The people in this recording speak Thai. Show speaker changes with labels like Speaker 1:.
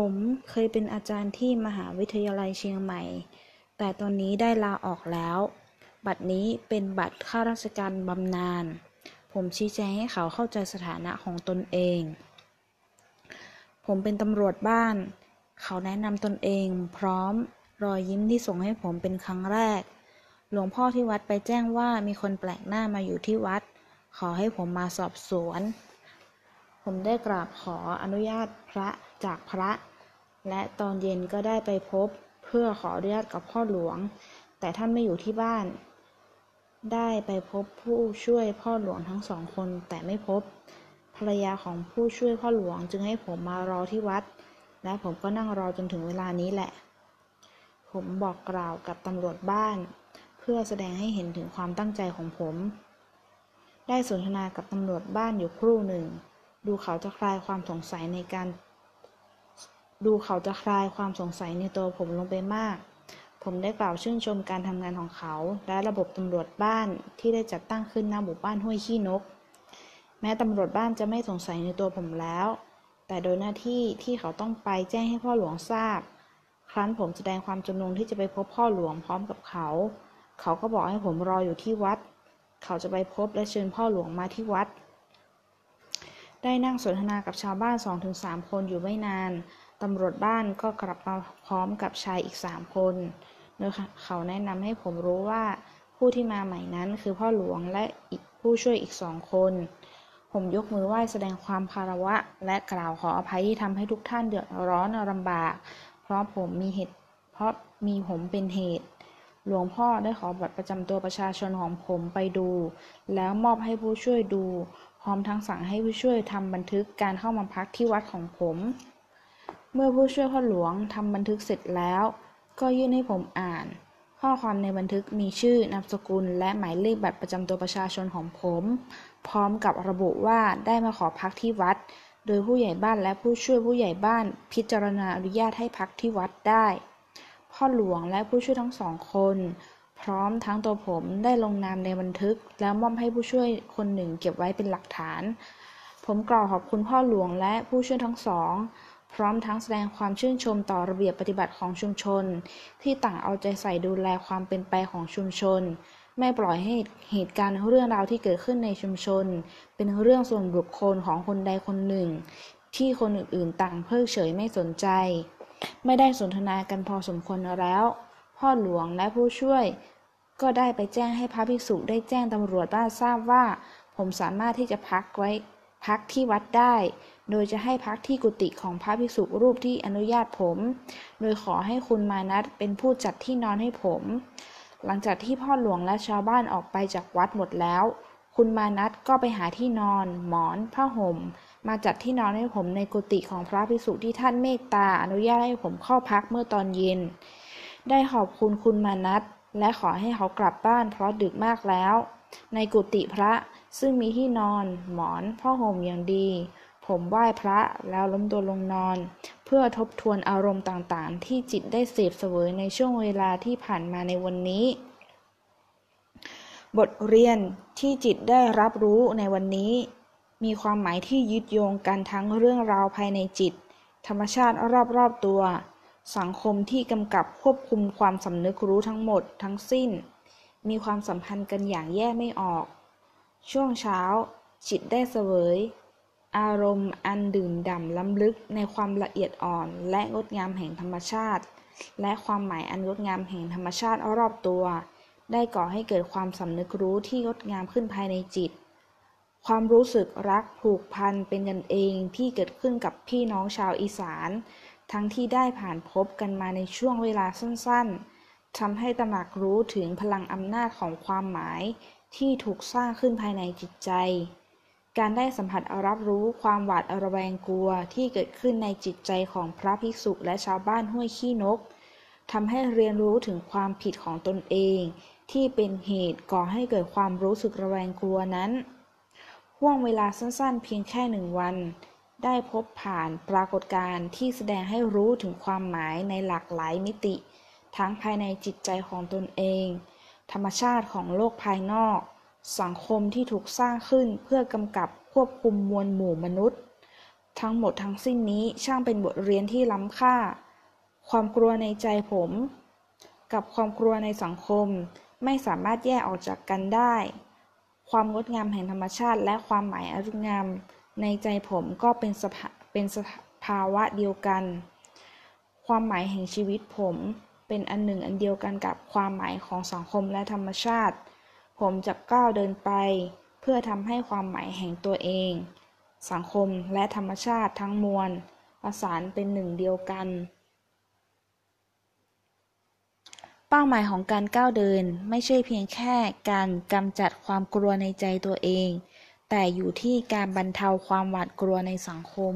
Speaker 1: ผมเคยเป็นอาจารย์ที่มหาวิทยาลัยเชียงใหม่ แต่ตอนนี้ได้ลาออกแล้ว บัตรนี้เป็นบัตรข้าราชการบำนาญ ผมชี้แจงให้เขาเข้าใจสถานะของตนเอง ผมเป็นตำรวจบ้าน เขาแนะนำตนเอง พร้อมรอยยิ้มที่ส่งให้ผมเป็นครั้งแรก หลวงพ่อที่วัดไปแจ้งว่ามีคนแปลกหน้ามาอยู่ที่วัด ขอให้ผมมาสอบสวน ผมได้กราบขออนุญาตพระจากพระ และตอนเย็นก็ได้ไปพบเพื่อขออนุญาตกับพ่อหลวง แต่ท่านไม่อยู่ที่บ้าน ได้ไปพบผู้ช่วยพ่อหลวงทั้งสองคนแต่ไม่พบ ภรรยาของผู้ช่วยพ่อหลวงจึงให้ผมมารอที่วัด และผมก็นั่งรอจนถึงเวลานี้แหละ ผมบอกกล่าวกับตำรวจบ้าน เพื่อแสดงให้เห็นถึงความตั้งใจของผม ได้สนทนากับตำรวจบ้านอยู่ครู่หนึ่ง ดูเขาจะคลายความสงสัยในการ ดูเขาจะคลายความสงสัยในตัวผมลงไปมาก ผมได้กล่าวชื่นชมการทำงานของเขา และระบบตำรวจบ้านที่ได้จัดตั้งขึ้นณหมู่บ้านห้วยขี้นก แม้ตำรวจบ้านจะไม่สงสัยในตัวผมแล้ว แต่โดยหน้าที่ที่เขาต้องไปแจ้งให้พ่อหลวงทราบ ครั้นผมแสดงความจำนงที่จะไปพบพ่อหลวงพร้อมกับเขา เขาก็บอกให้ผมรออยู่ที่วัด เขาจะไปพบและเชิญพ่อหลวงมาที่วัด ได้นั่งสนทนากับชาวบ้าน2-3คนอยู่ไม่นาน ตำรวจบ้านก็กลับมาพร้อมกับชายอีกสามคนโดยเขาแนะนำให้ผมรู้ว่าผู้ที่มาใหม่นั้นคือพ่อหลวงและอีกผู้ช่วยอีกสองคน ผมยกมือไหว้แสดงความคารวะ และกล่าวขออภัยที่ทำให้ทุกท่านเดือดร้อนลำบาก เพราะผมมีเหตุ เพราะมีผมเป็นเหตุ หลวงพ่อได้ขอบัตรประจำตัวประชาชนของผมไปดู แล้วมอบให้ผู้ช่วยดู พร้อมทั้งสั่งให้ผู้ช่วยทำบันทึกการเข้ามาพักที่วัดของผม เมื่อผู้ช่วยพ่อหลวงทำบันทึกเสร็จแล้ว ก็ยื่นให้ผมอ่าน ข้อความในบันทึกมีชื่อนามสกุล และหมายเลขบัตรประจำตัวประชาชนของผม พร้อมกับระบุว่าได้มาขอพักที่วัด โดยผู้ใหญ่บ้านและผู้ช่วยผู้ใหญ่บ้านพิจารณาอนุญาตให้พักที่วัดได้ พ่อหลวงและผู้ช่วยทั้งสองคน พร้อมทั้งตัวผมได้ลงนามในบันทึก แล้วมอบให้ผู้ช่วยคนหนึ่งเก็บไว้เป็นหลักฐาน ผมกล่าวขอบคุณพ่อหลวงและผู้ช่วยทั้งสอง พร้อมทั้งแสดงความชื่นชมต่อระเบียบปฏิบัติของชุมชน ที่ต่างเอาใจใส่ดูแลความเป็นไปของชุมชน ไม่ปล่อยให้เหตุการณ์เรื่องราวที่เกิดขึ้นในชุมชน เป็นเรื่องส่วนบุคคลของคนใดคนหนึ่ง ที่คนอื่นๆ ต่างเพิกเฉยไม่สนใจ ไม่ได้สนทนากันพอสมควรแล้ว พ่อหลวงและผู้ช่วย ก็ได้ไปแจ้งให้พระภิกษุได้แจ้งตำรวจบ้านทราบว่า ผมสามารถที่จะพักไว้พักที่วัดได้ โดยจะให้พักที่กุฏิของพระภิกษุรูปที่อนุญาตผม โดยขอให้คุณมานัทเป็นผู้จัดที่นอนให้ผม หลังจากที่พ่อหลวงและชาวบ้านออกไปจากวัดหมดแล้ว คุณมานัทก็ไปหาที่นอน หมอน ผ้าห่ม มาจัดที่นอนให้ผมในกุฏิของพระภิกษุที่ท่านเมตตาอนุญาตให้ผมเข้าพักเมื่อตอนเย็น ได้ขอบคุณคุณมานัท และขอให้เขากลับบ้านเพราะดึกมากแล้ว ในกุฏิพระซึ่งมีที่นอน หมอนผ้าห่มอย่างดี ผมไหว้พระแล้วล้มตัวลงนอน เพื่อทบทวนอารมณ์ต่างๆ ที่จิตได้เสพเสวยในช่วงเวลาที่ผ่านมาในวันนี้ บทเรียนที่จิตได้รับรู้ในวันนี้ มีความหมายที่ยึดโยงกันทั้งเรื่องราวภายในจิต ธรรมชาติรอบๆตัว สังคมที่กำกับควบคุมความสำนึกรู้ทั้งหมดทั้งสิ้น มีความสัมพันธ์กันอย่างแยกไม่ออก ช่วงเช้า จิตได้เสวย อารมณ์อันดื่มด่ำล้ำลึกในความละเอียดอ่อนและงดงามแห่งธรรมชาติ และความหมายอันงดงามแห่งธรรมชาติรอบตัว ได้ก่อให้เกิดความสำนึกรู้ที่งดงามขึ้นภายในจิต ความรู้สึกรักผูกพันเป็นกันเองที่เกิดขึ้นกับพี่น้องชาวอีสาน ทั้งที่ได้ผ่านพบกันมาในช่วงเวลาสั้นๆทำให้ตระหนักรู้ถึงพลังอำนาจของความหมายที่ถูกสร้างขึ้นภายในจิตใจ การได้สัมผัสรับรู้ความหวาดระแวงกลัวที่เกิดขึ้นในจิตใจของพระภิกษุและชาวบ้านห้วยขี้นกทำให้เรียนรู้ถึงความผิดของตนเอง ที่เป็นเหตุก่อให้เกิดความรู้สึกระแวงกลัวนั้นห่วงเวลาสั้นๆ เพียงแค่หนึ่งวัน ได้พบผ่านปรากฏการณ์ที่แสดงให้รู้ถึงความหมายในหลากหลายมิติ ทั้งภายในจิตใจของตนเอง ธรรมชาติของโลกภายนอก สังคมที่ถูกสร้างขึ้นเพื่อกำกับควบคุมมวลหมู่มนุษย์ ทั้งหมดทั้งสิ้นนี้ช่างเป็นบทเรียนที่ล้ำค่า ความกลัวในใจผม กับความกลัวในสังคมไม่สามารถแยกออกจากกันได้ ความงดงามแห่งธรรมชาติและความหมายอรุณงาม ในใจผมก็เป็นสภาเป็นสภาวะเดียวกัน ความหมายแห่งชีวิตผมเป็นอันหนึ่งอันเดียวกันกับความหมายของสังคมและธรรมชาติ ผมจะก้าวเดินไป เพื่อทำให้ความหมายแห่งตัวเอง สังคมและธรรมชาติทั้งมวลประสานเป็นหนึ่งเดียวกัน เป้าหมายของการก้าวเดินไม่ใช่เพียงแค่การกำจัดความกลัวในใจตัวเอง แต่อยู่ที่การบรรเทาความหวาดกลัวในสังคม